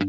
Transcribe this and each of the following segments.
Hi,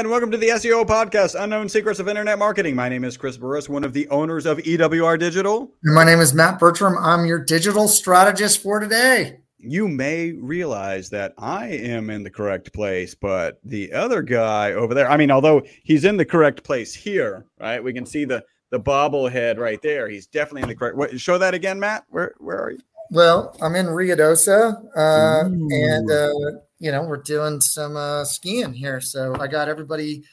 and welcome to the SEO podcast, Unknown Secrets of Internet Marketing. My name is Chris Burris, one of the owners of EWR Digital. And my name is Matt Bertram. I'm your digital strategist for today. You may realize that I am in the correct place, but the other guy over there, I mean, although he's in the correct place here, right? We can see the the bobblehead right there. He's definitely in the correct. What, show that again, Matt. Where where are you? Well, I'm in Ruidoso, uh, and uh, you know we're doing some uh, skiing here. So I got everybody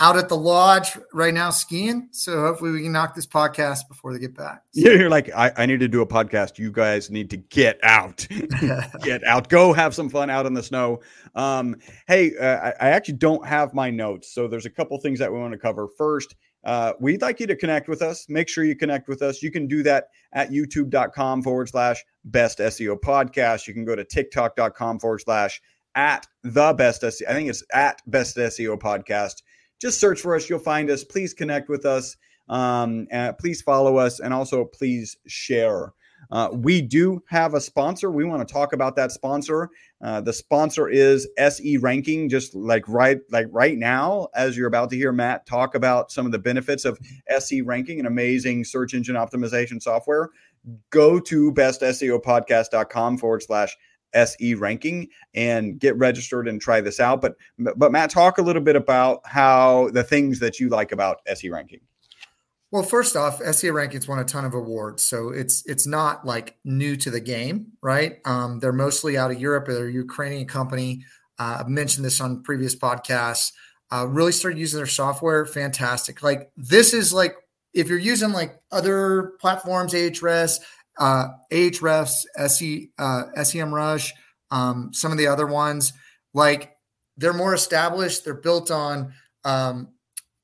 out at the lodge right now skiing. So hopefully we can knock this podcast before they get back. So. Yeah, you're like, I, I need to do a podcast. You guys need to get out, get out, go have some fun out in the snow. Um, hey, uh, I, I actually don't have my notes, so there's a couple things that we want to cover. First, uh, we'd like you to connect with us. Make sure you connect with us. You can do that at youtube.com forward slash best SEO podcast. You can go to tiktok.com forward slash at the best SEO. I think it's at best SEO podcast. Just search for us. You'll find us. Please connect with us. Um, please follow us and also please share. Uh, we do have a sponsor. We want to talk about that sponsor. Uh, the sponsor is SE Ranking. Just like right, like right now, as you're about to hear Matt talk about some of the benefits of SE Ranking, an amazing search engine optimization software. Go to bestseopodcast.com forward slash SE ranking and get registered and try this out. But but Matt, talk a little bit about how the things that you like about SE ranking. Well, first off, SE rankings won a ton of awards, so it's it's not like new to the game, right? Um, they're mostly out of Europe. They're a Ukrainian company. Uh, I've mentioned this on previous podcasts. Uh, really started using their software. Fantastic. Like this is like if you're using like other platforms, Ahrefs, uh, Ahrefs, SE, uh, SEMrush, um, some of the other ones, like they're more established. They're built on um,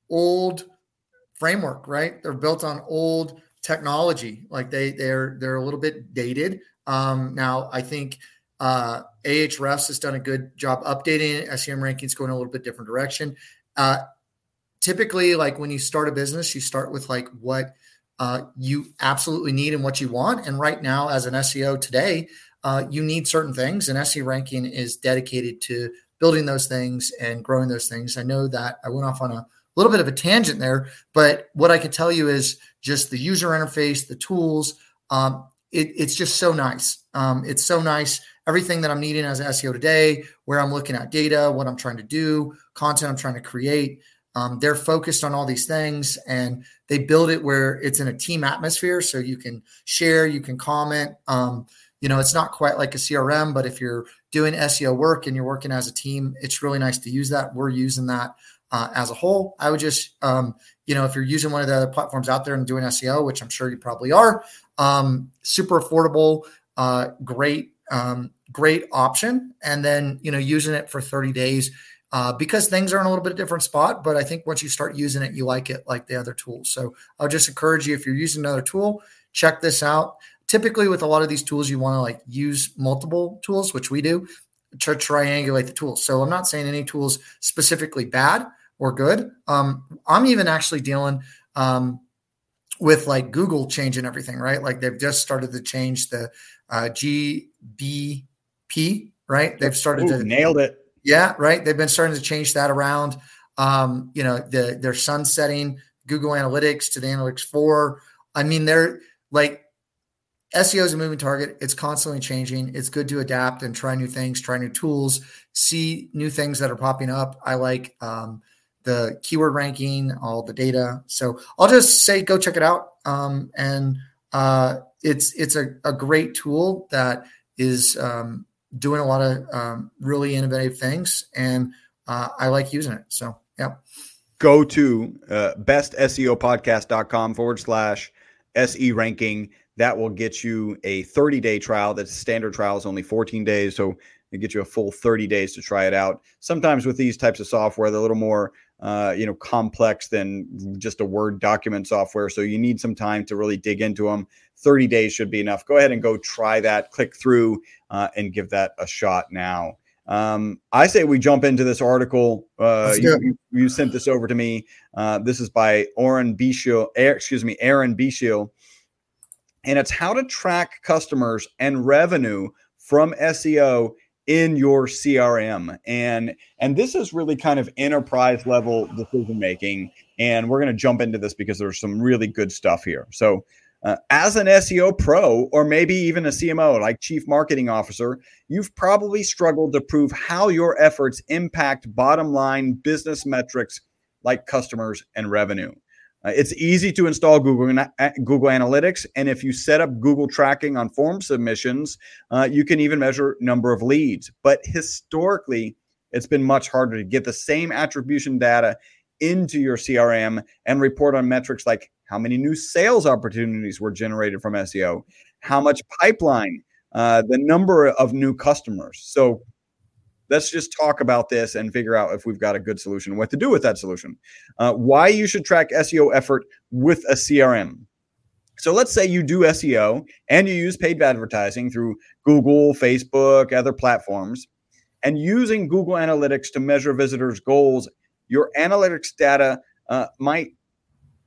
old framework, right? They're built on old technology. Like they they're they're a little bit dated. Um, now I think uh, Ahrefs has done a good job updating it. SEM rankings going a little bit different direction. Uh, typically, like when you start a business, you start with like what uh, you absolutely need and what you want. And right now, as an SEO today, uh, you need certain things, and SE ranking is dedicated to building those things and growing those things. I know that I went off on a little bit of a tangent there, but what I can tell you is just the user interface, the tools. Um, it, it's just so nice. Um, it's so nice. Everything that I'm needing as an SEO today, where I'm looking at data, what I'm trying to do, content I'm trying to create. Um, they're focused on all these things and they build it where it's in a team atmosphere. So you can share, you can comment. Um, you know, it's not quite like a CRM, but if you're doing SEO work and you're working as a team, it's really nice to use that. We're using that uh, as a whole. I would just, um, you know, if you're using one of the other platforms out there and doing SEO, which I'm sure you probably are, um, super affordable, uh, great, um, great option. And then, you know, using it for 30 days uh, because things are in a little bit of different spot. But I think once you start using it, you like it like the other tools. So I'll just encourage you if you're using another tool, check this out. Typically, with a lot of these tools, you want to like use multiple tools, which we do to triangulate the tools. So I'm not saying any tools specifically bad or good. Um, I'm even actually dealing um, with like Google changing everything, right? Like they've just started to change the uh, GBP, right? They've started Ooh, to nailed it. Yeah, right. They've been starting to change that around. Um, you know, the, they're sunsetting Google Analytics to the Analytics 4. I mean, they're like SEO is a moving target. It's constantly changing. It's good to adapt and try new things, try new tools, see new things that are popping up. I like um, the keyword ranking, all the data. So I'll just say go check it out. Um, and uh, it's it's a, a great tool that is um, doing a lot of um, really innovative things, and uh, I like using it. So, yeah. Go to uh, bestseopodcast.com forward slash SE ranking. That will get you a 30 day trial. That's standard trial is only 14 days. So it gets you a full 30 days to try it out. Sometimes with these types of software, they're a little more uh, you know complex than just a word document software. So you need some time to really dig into them 30 days should be enough. Go ahead and go try that click through uh, and give that a shot now. Um, I say we jump into this article. Uh, you, you, sent this over to me. Uh, this is by Oren Beashel, excuse me, Aaron Beashel, and it's how to track customers and revenue from SEO in your CRM. And and this is really kind of enterprise level decision making. And we're going to jump into this because there's some really good stuff here. So uh, as an SEO pro, or maybe even a CMO, like Chief Marketing Officer, you've probably struggled to prove how your efforts impact bottom line business metrics like customers and revenue. Uh, it's easy to install Google Google Analytics, and if you set up Google tracking on form submissions, uh, you can even measure number of leads. But historically, it's been much harder to get the same attribution data into your CRM and report on metrics like how many new sales opportunities were generated from SEO, how much pipeline, uh, the number of new customers. So let's just talk about this and figure out if we've got a good solution, what to do with that solution. Uh, why you should track SEO effort with a CRM. So let's say you do SEO and you use paid advertising through Google, Facebook, other platforms, and using Google Analytics to measure visitors' goals, your analytics data uh, might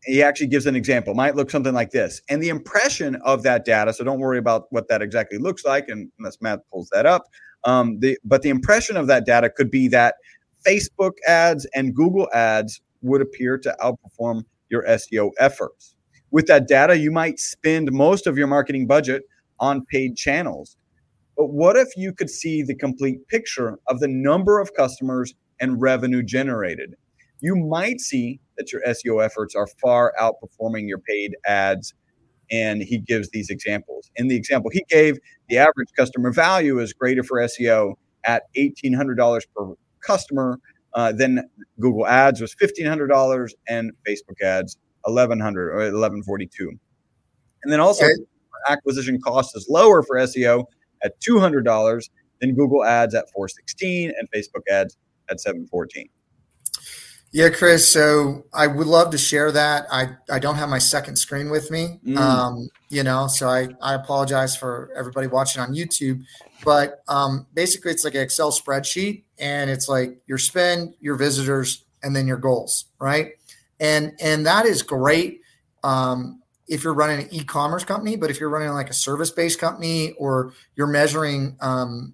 he actually gives an example might look something like this and the impression of that data so don't worry about what that exactly looks like and unless matt pulls that up um, the, but the impression of that data could be that facebook ads and google ads would appear to outperform your seo efforts with that data you might spend most of your marketing budget on paid channels but what if you could see the complete picture of the number of customers and revenue generated you might see that your SEO efforts are far outperforming your paid ads. And he gives these examples. In the example he gave, the average customer value is greater for SEO at $1,800 per customer. Uh, then Google Ads was $1,500 and Facebook Ads 1100 or 1142 And then also okay. acquisition cost is lower for SEO at $200 than Google Ads at 416 and Facebook Ads at 714. Yeah, Chris. So I would love to share that. I, I don't have my second screen with me. Mm. Um, you know, so I, I apologize for everybody watching on YouTube. But um, basically, it's like an Excel spreadsheet, and it's like your spend, your visitors, and then your goals, right? And and that is great um, if you're running an e-commerce company. But if you're running like a service-based company or you're measuring, um,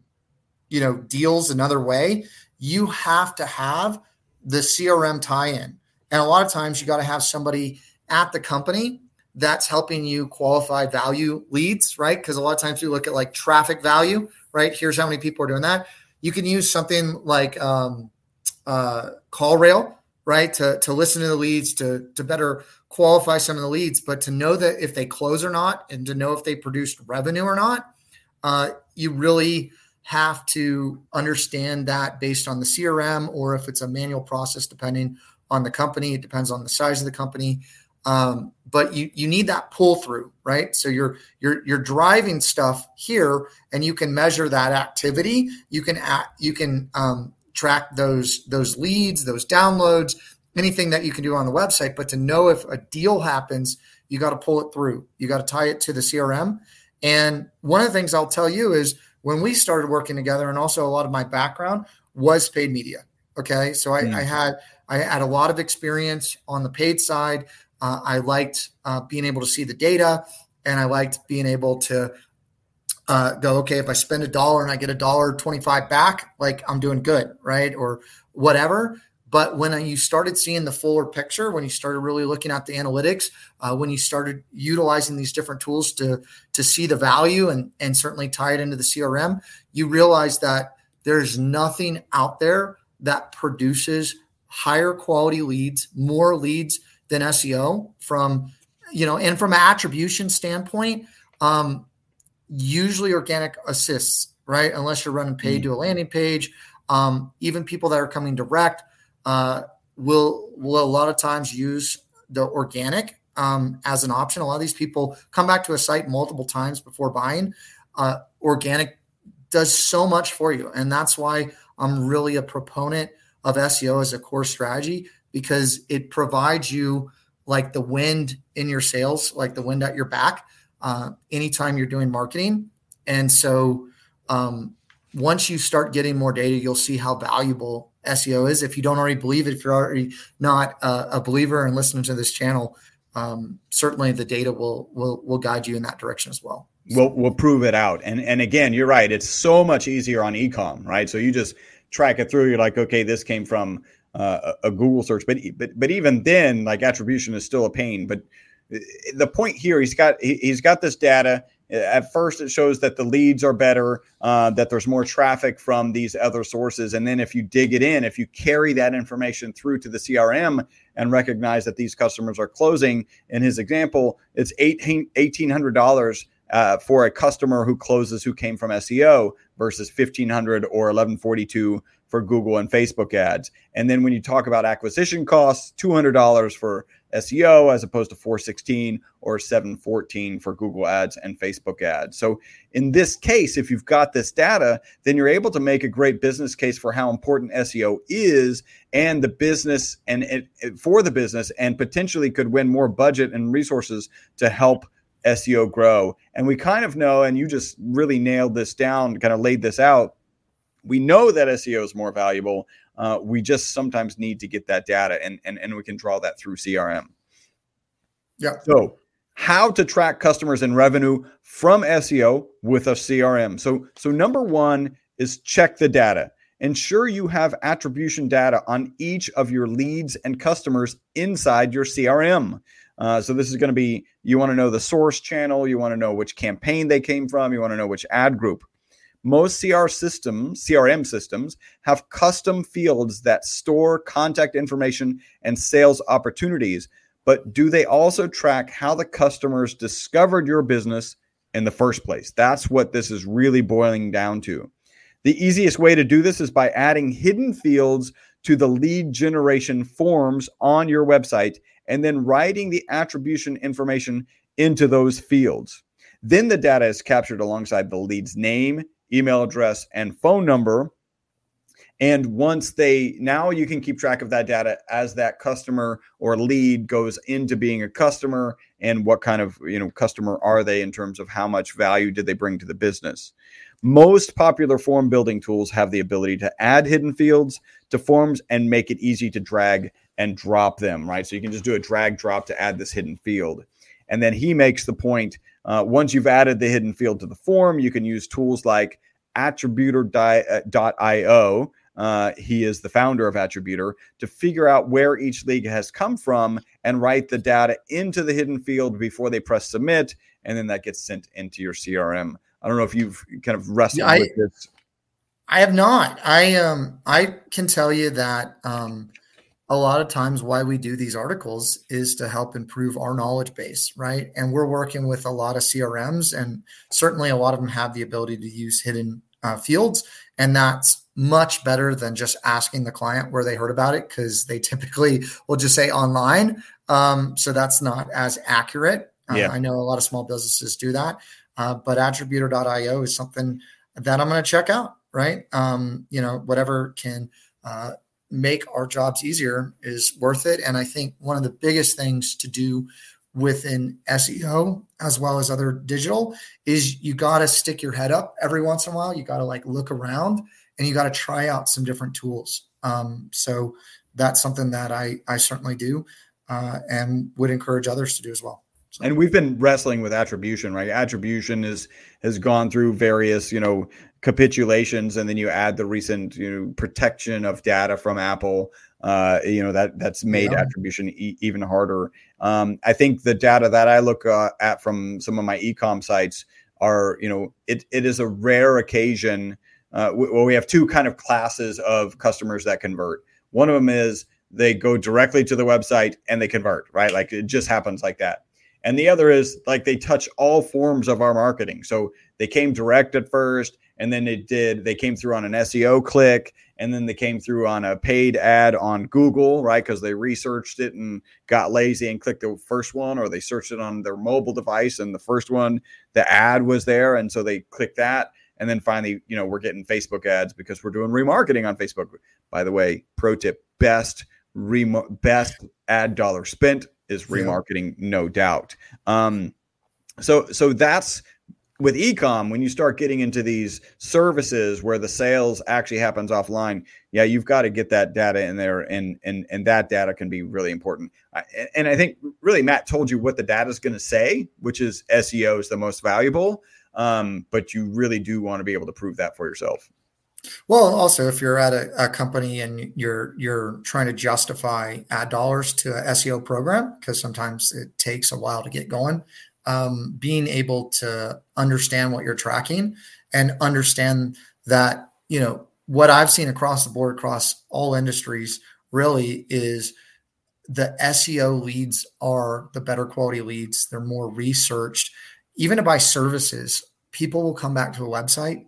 you know, deals another way, you have to have the CRM tie in. And a lot of times you got to have somebody at the company that's helping you qualify value leads, right? Because a lot of times you look at like traffic value, right? Here's how many people are doing that. You can use something like um, uh, CallRail, right, to, to listen to the leads, to, to better qualify some of the leads, but to know that if they close or not, and to know if they produced revenue or not, uh, you really – have to understand that based on the CRM or if it's a manual process, depending on the company. It depends on the size of the company. Um, but you you need that pull through, right? So you're you're you're driving stuff here, and you can measure that activity. You can act, you can um, track those those leads, those downloads, anything that you can do on the website. But to know if a deal happens, you got to pull it through. You got to tie it to the CRM. And one of the things I'll tell you is when we started working together, and also a lot of my background was paid media. Okay, so I, mm. I had I had a lot of experience on the paid side. Uh, I liked uh, being able to see the data, and I liked being able to uh, go, okay, if I spend a dollar and I get a dollar twenty-five back, like I'm doing good, right? Or whatever. But when you started seeing the fuller picture, when you started really looking at the analytics, uh, when you started utilizing these different tools to to see the value and and certainly tie it into the CRM, you realize that there's nothing out there that produces higher quality leads, more leads than SEO from you know, and from an attribution standpoint, um, usually organic assists, right? Unless you're running paid mm-hmm. to a landing page. Um, even people that are coming direct uh, will will a lot of times use the organic um, as an option. A lot of these people come back to a site multiple times before buying. Uh, organic does so much for you, and that's why I'm really a proponent of SEO as a core strategy because it provides you like the wind in your sails, like the wind at your back, uh, anytime you're doing marketing. And so, um, once you start getting more data, you'll see how valuable SEO is. If you don't already believe it, if you're already not a, a believer and listening to this channel, um, certainly the data will will will guide you in that direction as well. We'll we'll prove it out. And and again, you're right. It's so much easier on ecom, right? So you just track it through. You're like, okay, this came from uh, a Google search, but but but even then, like attribution is still a pain. But uh, the point here, he's got he, he's got this data. At first, it shows that the leads are better, uh, that there's more traffic from these other sources. And then, if you dig it in, if you carry that information through to the CRM and recognize that these customers are closing, in his example, it's $1,800 uh, for a customer who closes who came from SEO versus 1500 or 1142 for Google and Facebook ads. And then when you talk about acquisition costs, $200 for SEO as opposed to 416 or 714 for Google ads and Facebook ads. So in this case, if you've got this data, then you're able to make a great business case for how important SEO is and the business and it, for the business and potentially could win more budget and resources to help SEO grow. And we kind of know, and you just really nailed this down, kind of laid this out. We know that SEO is more valuable. Uh, we just sometimes need to get that data, and, and and we can draw that through CRM. Yeah. So, how to track customers and revenue from SEO with a CRM? So, so number one is check the data. Ensure you have attribution data on each of your leads and customers inside your CRM. Uh, so this is going to be you want to know the source channel, you want to know which campaign they came from, you want to know which ad group. Most CR systems, CRM systems, have custom fields that store contact information and sales opportunities. But do they also track how the customers discovered your business in the first place? That's what this is really boiling down to. The easiest way to do this is by adding hidden fields to the lead generation forms on your website and then writing the attribution information into those fields. Then the data is captured alongside the lead's name, email address, and phone number. And once they now you can keep track of that data as that customer or lead goes into being a customer and what kind of you know customer are they in terms of how much value did they bring to the business. Most popular form building tools have the ability to add hidden fields to forms and make it easy to drag and drop them, right? So you can just do a drag drop to add this hidden field. And then he makes the point uh, once you've added the hidden field to the form, you can use tools like attributer.io. Uh, he is the founder of Attributer to figure out where each league has come from and write the data into the hidden field before they press submit. And then that gets sent into your CRM. I don't know if you've kind of wrestled yeah, with this. I have not. I um I can tell you that um a lot of times why we do these articles is to help improve our knowledge base, right? And we're working with a lot of CRMs, and certainly a lot of them have the ability to use hidden uh, fields, and that's much better than just asking the client where they heard about it because they typically will just say online. Um, so that's not as accurate. Uh, yeah. I know a lot of small businesses do that, uh, but attributer.io is something that I'm going to check out, right? Um, you know, whatever can uh, make our jobs easier is worth it. And I think one of the biggest things to do within SEO as well as other digital is you got to stick your head up every once in a while. You got to like look around and you got to try out some different tools. Um, so that's something that I I certainly do uh, and would encourage others to do as well. And we've been wrestling with attribution, right? Attribution is has gone through various, you know, capitulations, and then you add the recent, you know, protection of data from Apple. Uh, you know that that's made yeah. attribution e- even harder. Um, I think the data that I look uh, at from some of my ecom sites are, you know, it it is a rare occasion. Uh, well, we have two kind of classes of customers that convert. One of them is they go directly to the website and they convert, right? Like it just happens like that. And the other is like they touch all forms of our marketing. So they came direct at first, and then they did, they came through on an SEO click, and then they came through on a paid ad on Google, right? Because they researched it and got lazy and clicked the first one, or they searched it on their mobile device, and the first one, the ad was there. And so they clicked that. And then finally, you know, we're getting Facebook ads because we're doing remarketing on Facebook. By the way, pro tip best, remo- best ad dollar spent is remarketing, yeah. no doubt. Um, so so that's with ecom when you start getting into these services where the sales actually happens offline yeah you've got to get that data in there and and and that data can be really important and i think really matt told you what the data is going to say which is seo is the most valuable um, but you really do want to be able to prove that for yourself well, also if you're at a, a, company and you're you're trying to justify ad dollars to a SEO program, because sometimes it takes a while to get going, um, being able to understand what you're tracking and understand that you know what I've seen across the board across all industries really is the SEO leads are the better quality leads. They're more researched. Even to buy services, people will come back to a website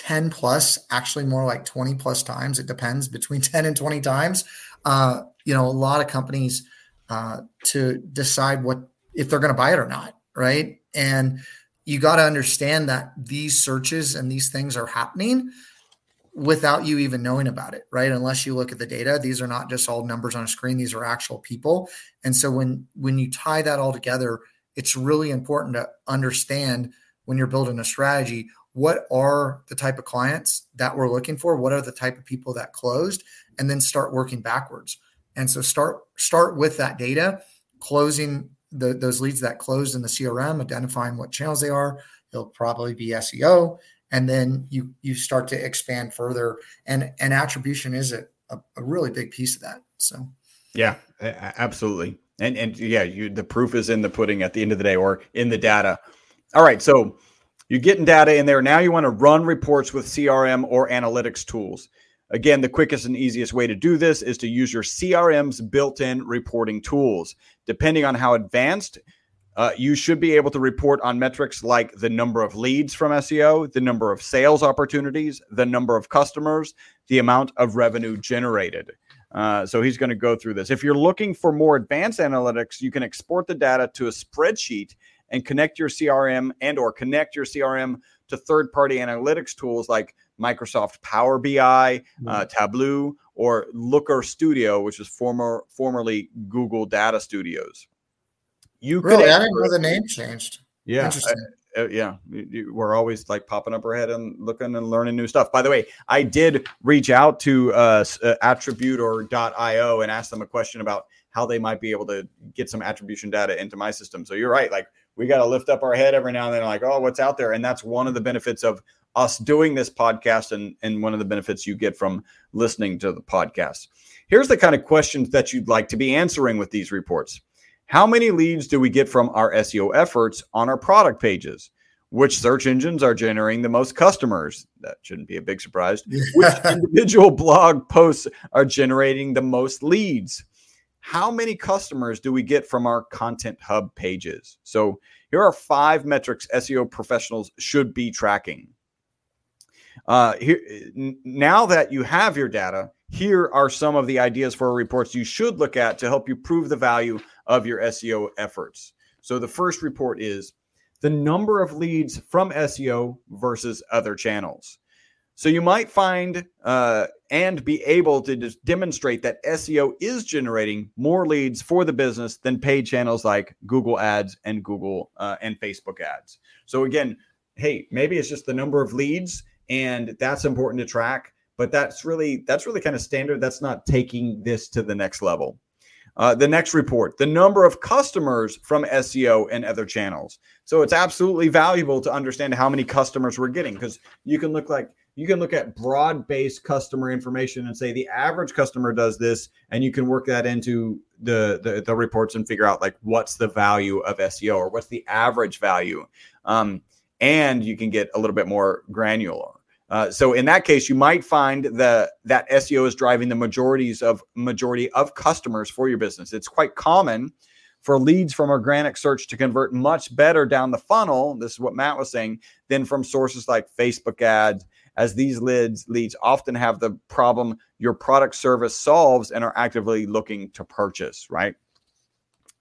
10 plus, actually more like 20 plus times. It depends between 10 and 20 times. Uh, you know, a lot of companies uh, to decide what if they're going to buy it or not, right? And you got to understand that these searches and these things are happening without you even knowing about it, right? Unless you look at the data, these are not just all numbers on a screen; these are actual people. And so when when you tie that all together, it's really important to understand when you're building a strategy what are the type of clients that we're looking for? What are the type of people that closed? And then start working backwards. And so start start with that data closing the, those leads that closed in the crm identifying what channels they are. It'll probably be seo and then you you start to expand further. And and attribution is a, a, really big piece of that. So. Yeah absolutely. And and yeah you the proof is in the pudding at the end of the day or in the data. All right so you're getting data in there. Now you want to run reports with CRM or analytics tools. Again, the quickest and easiest way to do this is to use your CRM's built in reporting tools. Depending on how advanced, uh, you should be able to report on metrics like the number of leads from SEO, the number of sales opportunities, the number of customers, the amount of revenue generated. Uh, so he's going to go through this. If you're looking for more advanced analytics, you can export the data to a spreadsheet and connect your CRM and or connect your CRM to third-party analytics tools like Microsoft Power BI, mm-hmm. uh, Tableau, or Looker Studio, which is former formerly Google Data Studios. You really, could I didn't know the name changed. Yeah, Interesting. Uh, uh, yeah, we're always like popping up our head and looking and learning new stuff. By the way, I did reach out to uh, uh Attributer.io and ask them a question about how they might be able to get some attribution data into my system. So you're right, like we got to lift up our head every now and then, like, oh, what's out there? And that's one of the benefits of us doing this podcast and, and one of the benefits you get from listening to the podcast. Here's the kind of questions that you'd like to be answering with these reports. How many leads do we get from our SEO efforts on our product pages? Which search engines are generating the most customers? That shouldn't be a big surprise. Which individual blog posts are generating the most leads? How many customers do we get from our content hub pages? So here are five metrics SEO professionals should be tracking. Uh, here, now that you have your data, here are some of the ideas for reports you should look at to help you prove the value of your SEO efforts. So the first report is the number of leads from SEO versus other channels. So you might find uh, and be able to just demonstrate that SEO is generating more leads for the business than paid channels like Google Ads and Google uh, and Facebook Ads. So again, hey, maybe it's just the number of leads, and that's important to track. But that's really that's really kind of standard. That's not taking this to the next level. Uh, the next report, the number of customers from SEO and other channels. So it's absolutely valuable to understand how many customers we're getting because you can look like you can look at broad based customer information and say the average customer does this and you can work that into the, the, the reports and figure out like what's the value of seo or what's the average value. Um, and you can get a little bit more granular. Uh, so in that case you might find that that seo is driving the majorities of majority of customers for your business. It's quite common for leads from organic search to convert much better down the funnel this is what matt was saying than from sources like facebook ads as these leads leads often have the problem your product service solves and are actively looking to purchase, right?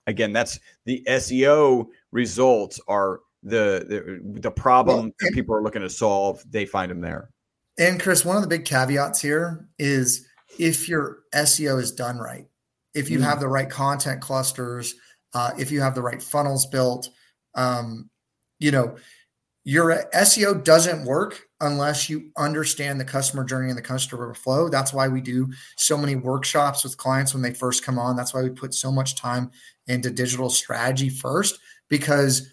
Again, that's the SEO results are the the, the problem well, that people are looking to solve. They find them there. And Chris, one of the big caveats here is if your SEO is done right, if you mm. have the right content clusters, uh, if you have the right funnels built, um, you know, your SEO doesn't work unless you understand the customer journey and the customer flow. That's why we do so many workshops with clients when they first come on. That's why we put so much time into digital strategy first because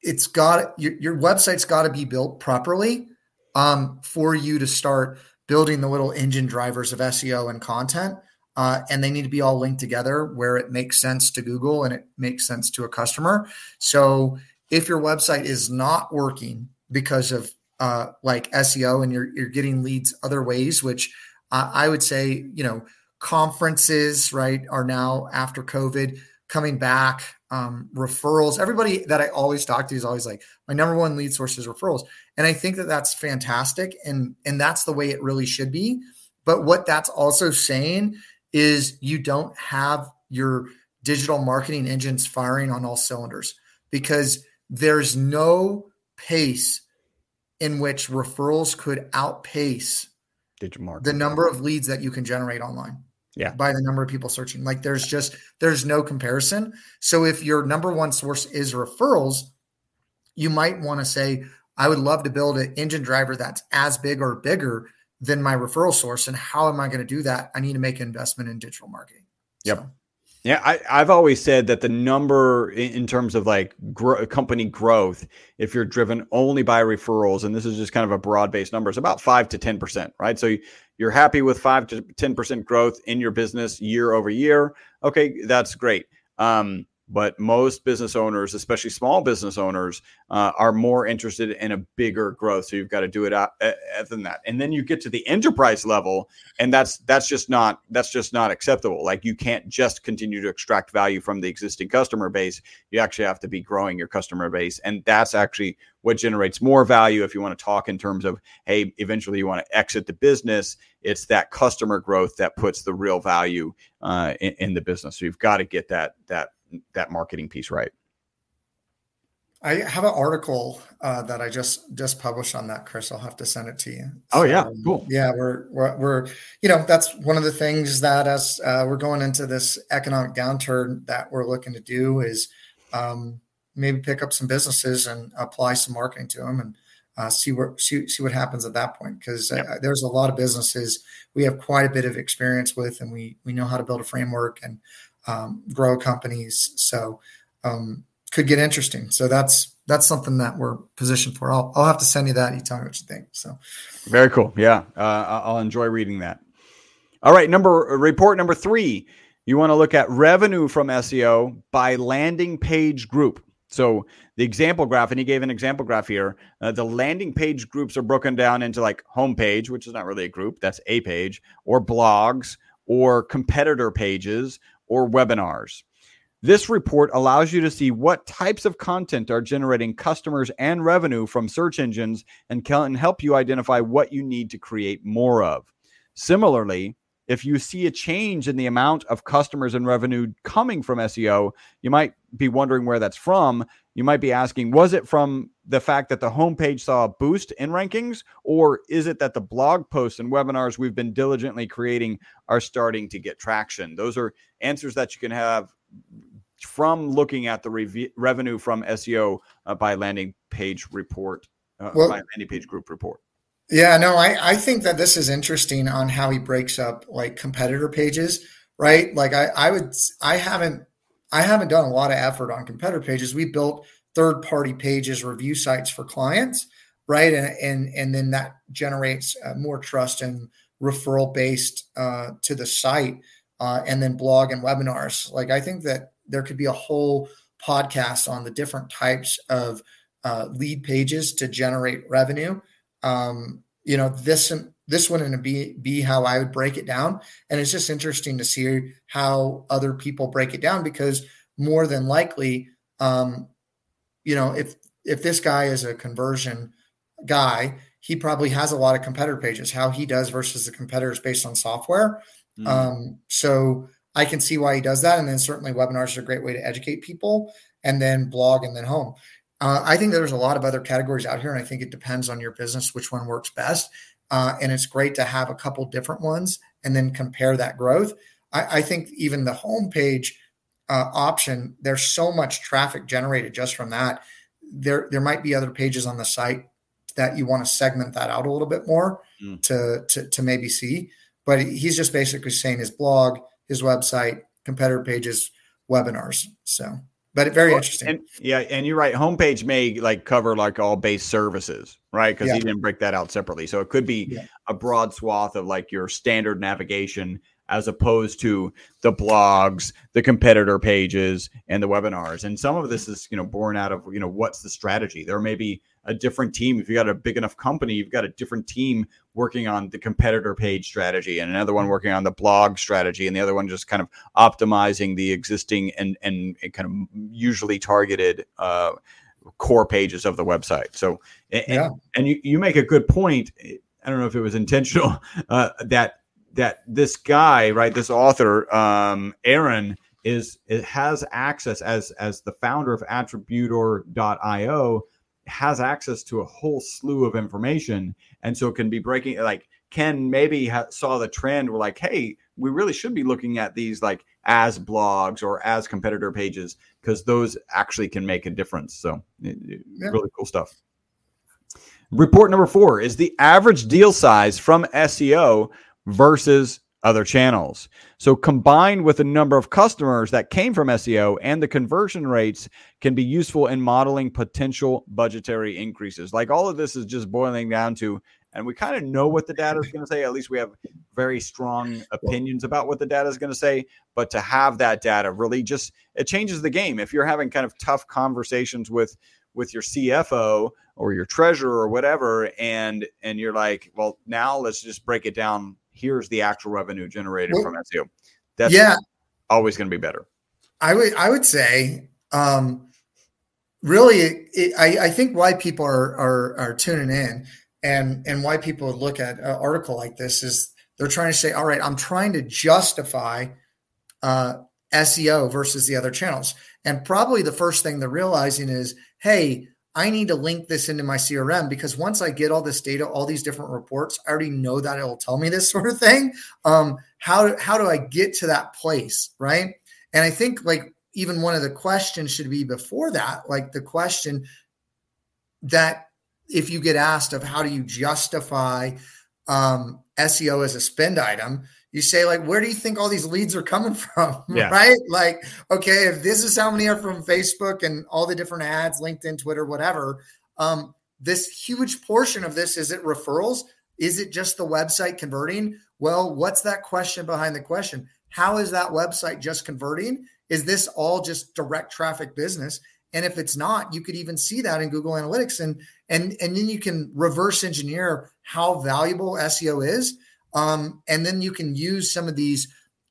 it's got your, your website's got to be built properly um, for you to start building the little engine drivers of SEO and content. Uh, and they need to be all linked together where it makes sense to Google and it makes sense to a customer. So if your website is not working because of uh, like SEO and you're you're getting leads other ways, which uh, I would say you know conferences right are now after COVID coming back. Um, referrals. Everybody that I always talk to is always like my number one lead source is referrals, and I think that that's fantastic, and and that's the way it really should be. But what that's also saying is you don't have your digital marketing engines firing on all cylinders because there's no pace in which referrals could outpace digital the number of leads that you can generate online. Yeah. By the number of people searching. Like there's just there's no comparison. So if your number one source is referrals, you might want to say, I would love to build an engine driver that's as big or bigger than my referral source. And how am I going to do that? I need to make an investment in digital marketing. Yep. So. Yeah, I, have always said that the number in, in terms of like gro- company growth, if you're driven only by referrals, and this is just kind of a broad based number, about five to 10%, right? So you're happy with five to 10% growth in your business year over year. Okay, that's great. Um, but most business owners, especially small business owners, uh, are more interested in a bigger growth. So you've got to do it out, uh, than that, and then you get to the enterprise level, and that's that's just not that's just not acceptable. Like you can't just continue to extract value from the existing customer base. You actually have to be growing your customer base, and that's actually what generates more value. If you want to talk in terms of hey, eventually you want to exit the business, it's that customer growth that puts the real value uh, in, in the business. So you've got to get that that that marketing piece right. I have an article uh, that I just just published on that, Chris. I'll have to send it to you. Oh yeah, cool. Yeah, we're, we're, we're you know that's one of the things that as uh, we're going into this economic downturn that we're looking to do is um, maybe pick up some businesses and apply some marketing to them and uh, see what see, see what happens at that point because uh, there's a lot of businesses we have quite a bit of experience with and we we know how to build a framework and um, grow companies. So um, could get interesting. So that's that's something that we're positioned for. I'll I'll have to send you that. You tell me what you think. So very cool. Yeah, uh, I'll enjoy reading that. All right, number report number three. You want to look at revenue from SEO by landing page group. So the example graph, and he gave an example graph here. Uh, the landing page groups are broken down into like homepage, which is not really a group, that's a page, or blogs, or competitor pages, or webinars. This report allows you to see what types of content are generating customers and revenue from search engines and can help you identify what you need to create more of. Similarly, if you see a change in the amount of customers and revenue coming from SEO, you might be wondering where that's from. You might be asking, was it from the fact that the homepage saw a boost in rankings, or is it that the blog posts and webinars we've been diligently creating are starting to get traction? Those are answers that you can have from looking at the rev- revenue from SEO uh, by landing page report, uh, well, by landing page group report. Yeah, no, I, I think that this is interesting on how he breaks up like competitor pages, right? Like I, I would I haven't I haven't done a lot of effort on competitor pages. We built third party pages, review sites for clients, right? And and and then that generates uh, more trust and referral based uh, to the site, uh, and then blog and webinars. Like I think that there could be a whole podcast on the different types of uh, lead pages to generate revenue um, you know, this this wouldn't be be how I would break it down. And it's just interesting to see how other people break it down because more than likely, um, you know, if if this guy is a conversion guy, he probably has a lot of competitor pages. How he does versus the competitors based on software. Mm. Um, so I can see why he does that. And then certainly webinars are a great way to educate people, and then blog, and then home. Uh, I think there's a lot of other categories out here, and I think it depends on your business which one works best. Uh, and it's great to have a couple different ones and then compare that growth. I, I think even the homepage uh, option, there's so much traffic generated just from that. there there might be other pages on the site that you want to segment that out a little bit more mm. to, to to maybe see. But he's just basically saying his blog, his website, competitor pages, webinars. So, but very well, interesting. And, yeah, and you're right. Homepage may like cover like all base services, right? Because yeah. he didn't break that out separately. So it could be yeah. a broad swath of like your standard navigation as opposed to the blogs, the competitor pages, and the webinars. And some of this is, you know, born out of, you know, what's the strategy? There may be a different team. If you got a big enough company, you've got a different team working on the competitor page strategy and another one working on the blog strategy and the other one just kind of optimizing the existing and and, and kind of usually targeted uh, core pages of the website. So and, yeah. and you, you make a good point. I don't know if it was intentional uh, that that this guy, right, this author, um, Aaron, is it has access as as the founder of Attributer.io has access to a whole slew of information, and so it can be breaking like Ken maybe ha- saw the trend. We're like, hey, we really should be looking at these like as blogs or as competitor pages because those actually can make a difference. So, yeah. really cool stuff. Report number four is the average deal size from SEO versus other channels. So combined with the number of customers that came from SEO and the conversion rates can be useful in modeling potential budgetary increases. Like all of this is just boiling down to and we kind of know what the data is going to say. At least we have very strong opinions about what the data is going to say. But to have that data really just it changes the game. If you're having kind of tough conversations with with your CFO or your treasurer or whatever, and and you're like, well, now let's just break it down here's the actual revenue generated well, from SEO. That's yeah. always going to be better. I would I would say um, really it, I, I think why people are, are are tuning in and and why people look at an article like this is they're trying to say all right I'm trying to justify uh, SEO versus the other channels and probably the first thing they're realizing is hey I need to link this into my CRM because once I get all this data, all these different reports, I already know that it'll tell me this sort of thing. Um, how how do I get to that place, right? And I think like even one of the questions should be before that, like the question that if you get asked of how do you justify um, SEO as a spend item, you say like where do you think all these leads are coming from yeah. right? Like okay if this is how many are from facebook and all the different ads linkedin twitter whatever um, this huge portion of this is it referrals? Is it just the website converting? Well what's that question behind the question? How is that website just converting? Is this all just direct traffic business and if it's not you could even see that in google analytics and and and then you can reverse engineer how valuable seo is um, and then you can use some of these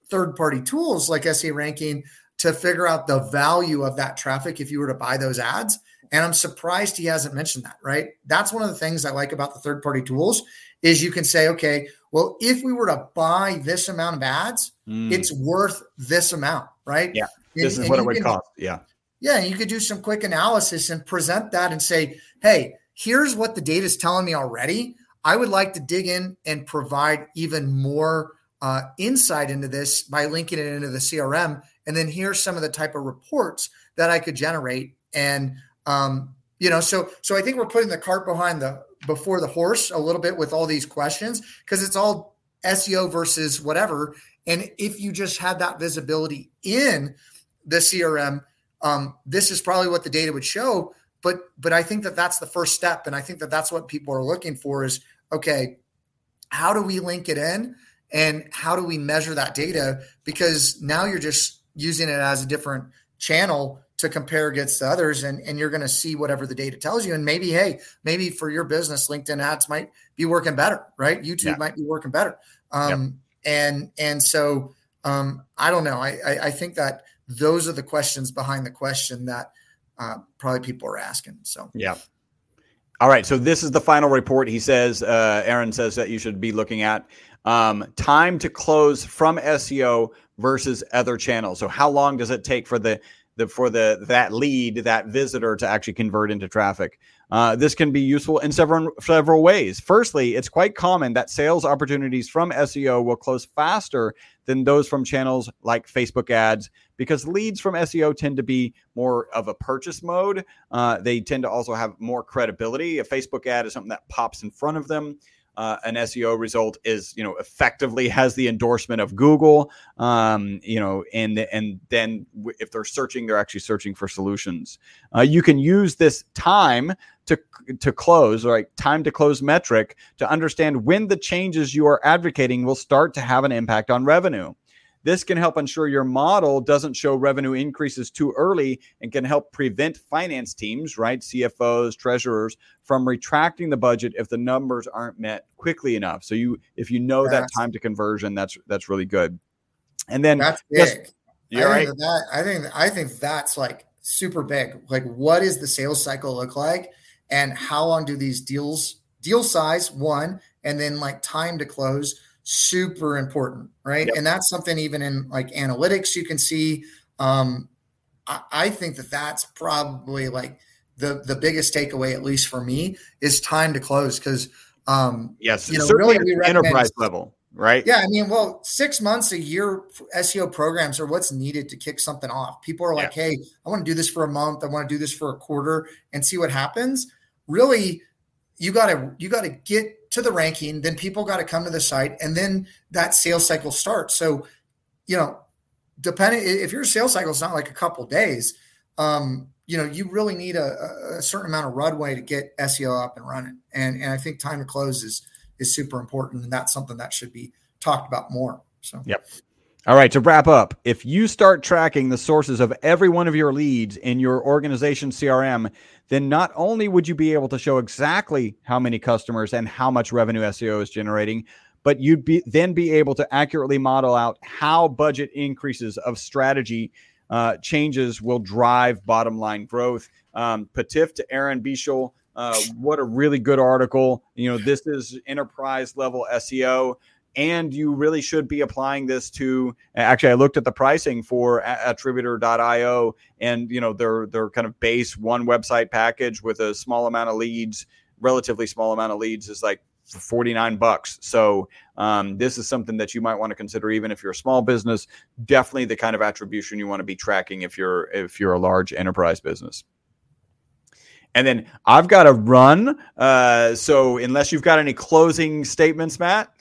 third party tools like SE ranking to figure out the value of that traffic if you were to buy those ads. And I'm surprised he hasn't mentioned that, right? That's one of the things I like about the third party tools is you can say, okay, well, if we were to buy this amount of ads, mm. it's worth this amount, right? Yeah. This and, is what it would can, cost. Yeah. Yeah. You could do some quick analysis and present that and say, hey, here's what the data is telling me already. I would like to dig in and provide even more uh, insight into this by linking it into the CRM. And then here's some of the type of reports that I could generate. And um, you know, so so I think we're putting the cart behind the before the horse a little bit with all these questions because it's all SEO versus whatever. And if you just had that visibility in the CRM, um, this is probably what the data would show. But but I think that that's the first step, and I think that that's what people are looking for is okay, how do we link it in and how do we measure that data? Because now you're just using it as a different channel to compare against the others and, and you're going to see whatever the data tells you and maybe hey maybe for your business linkedin ads might be working better right youtube yeah. might be working better um, yep. and and so um, i don't know I, I, I think that those are the questions behind the question that uh, probably people are asking so yeah all right. So this is the final report. He says, uh, Aaron says that you should be looking at um, time to close from SEO versus other channels. So how long does it take for the the for the that lead that visitor to actually convert into traffic? Uh, this can be useful in several several ways. Firstly, it's quite common that sales opportunities from SEO will close faster than those from channels like Facebook ads because leads from SEO tend to be more of a purchase mode. Uh, they tend to also have more credibility. A Facebook ad is something that pops in front of them uh, an SEO result is you know effectively has the endorsement of Google. Um, you know, and and then if they're searching, they're actually searching for solutions. Uh, you can use this time to to close, right? Time to close metric to understand when the changes you are advocating will start to have an impact on revenue. This can help ensure your model doesn't show revenue increases too early and can help prevent finance teams, right? CFOs, treasurers from retracting the budget if the numbers aren't met quickly enough. So you if you know that's, that time to conversion, that's that's really good. And then that's big. yeah, I right. That, I think I think that's like super big. Like what does the sales cycle look like? And how long do these deals deal size one and then like time to close super important, right? Yep. And that's something even in like analytics you can see. Um, I, I think that that's probably like the the biggest takeaway, at least for me, is time to close because um, yes, you know, really we enterprise level, right? Yeah, I mean, well, six months a year SEO programs are what's needed to kick something off. People are like, yeah. hey, I want to do this for a month, I want to do this for a quarter, and see what happens. Really, you gotta you gotta get to the ranking, then people got to come to the site, and then that sales cycle starts. So, you know, depending if your sales cycle is not like a couple days, um, you know, you really need a, a, certain amount of runway to get SEO up and running. And and I think time to close is is super important, and that's something that should be talked about more. So, yep. All right, to wrap up, if you start tracking the sources of every one of your leads in your organization CRM, then not only would you be able to show exactly how many customers and how much revenue SEO is generating, but you'd be then be able to accurately model out how budget increases of strategy uh, changes will drive bottom line growth. Um, Patif to Aaron Beashel, uh, what a really good article. You know, this is enterprise level SEO and you really should be applying this to actually i looked at the pricing for attributer.io and you know their their kind of base one website package with a small amount of leads relatively small amount of leads is like 49 bucks so um, this is something that you might want to consider even if you're a small business definitely the kind of attribution you want to be tracking if you're if you're a large enterprise business and then I've got to run. Uh, so unless you've got any closing statements, Matt.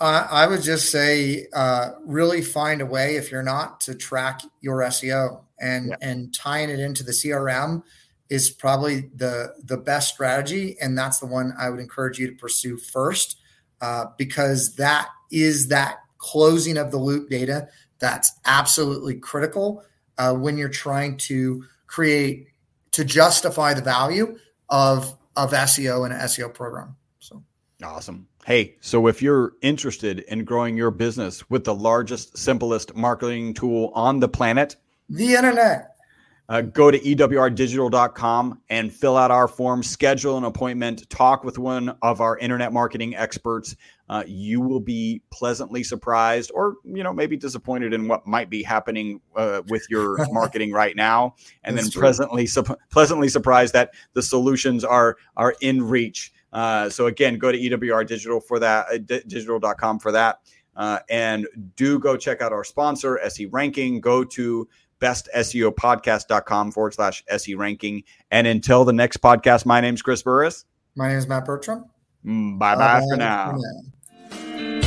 Uh, I would just say, uh, really find a way if you're not to track your SEO and yeah. and tying it into the CRM is probably the the best strategy, and that's the one I would encourage you to pursue first, uh, because that is that closing of the loop data that's absolutely critical uh, when you're trying to create to justify the value of of SEO and an SEO program. So awesome. Hey, so if you're interested in growing your business with the largest, simplest marketing tool on the planet, the internet, uh, go to ewrdigital.com and fill out our form, schedule an appointment, talk with one of our internet marketing experts. Uh, you will be pleasantly surprised, or you know, maybe disappointed in what might be happening uh, with your marketing right now, and That's then pleasantly su- pleasantly surprised that the solutions are are in reach. Uh, so again, go to EWR Digital for that, uh, digital.com for that. Uh, and do go check out our sponsor, SE Ranking. Go to bestseopodcast.com forward slash SE Ranking. And until the next podcast, my name's Chris Burres. My name is Matt Bertram. Mm, bye bye for now. For now.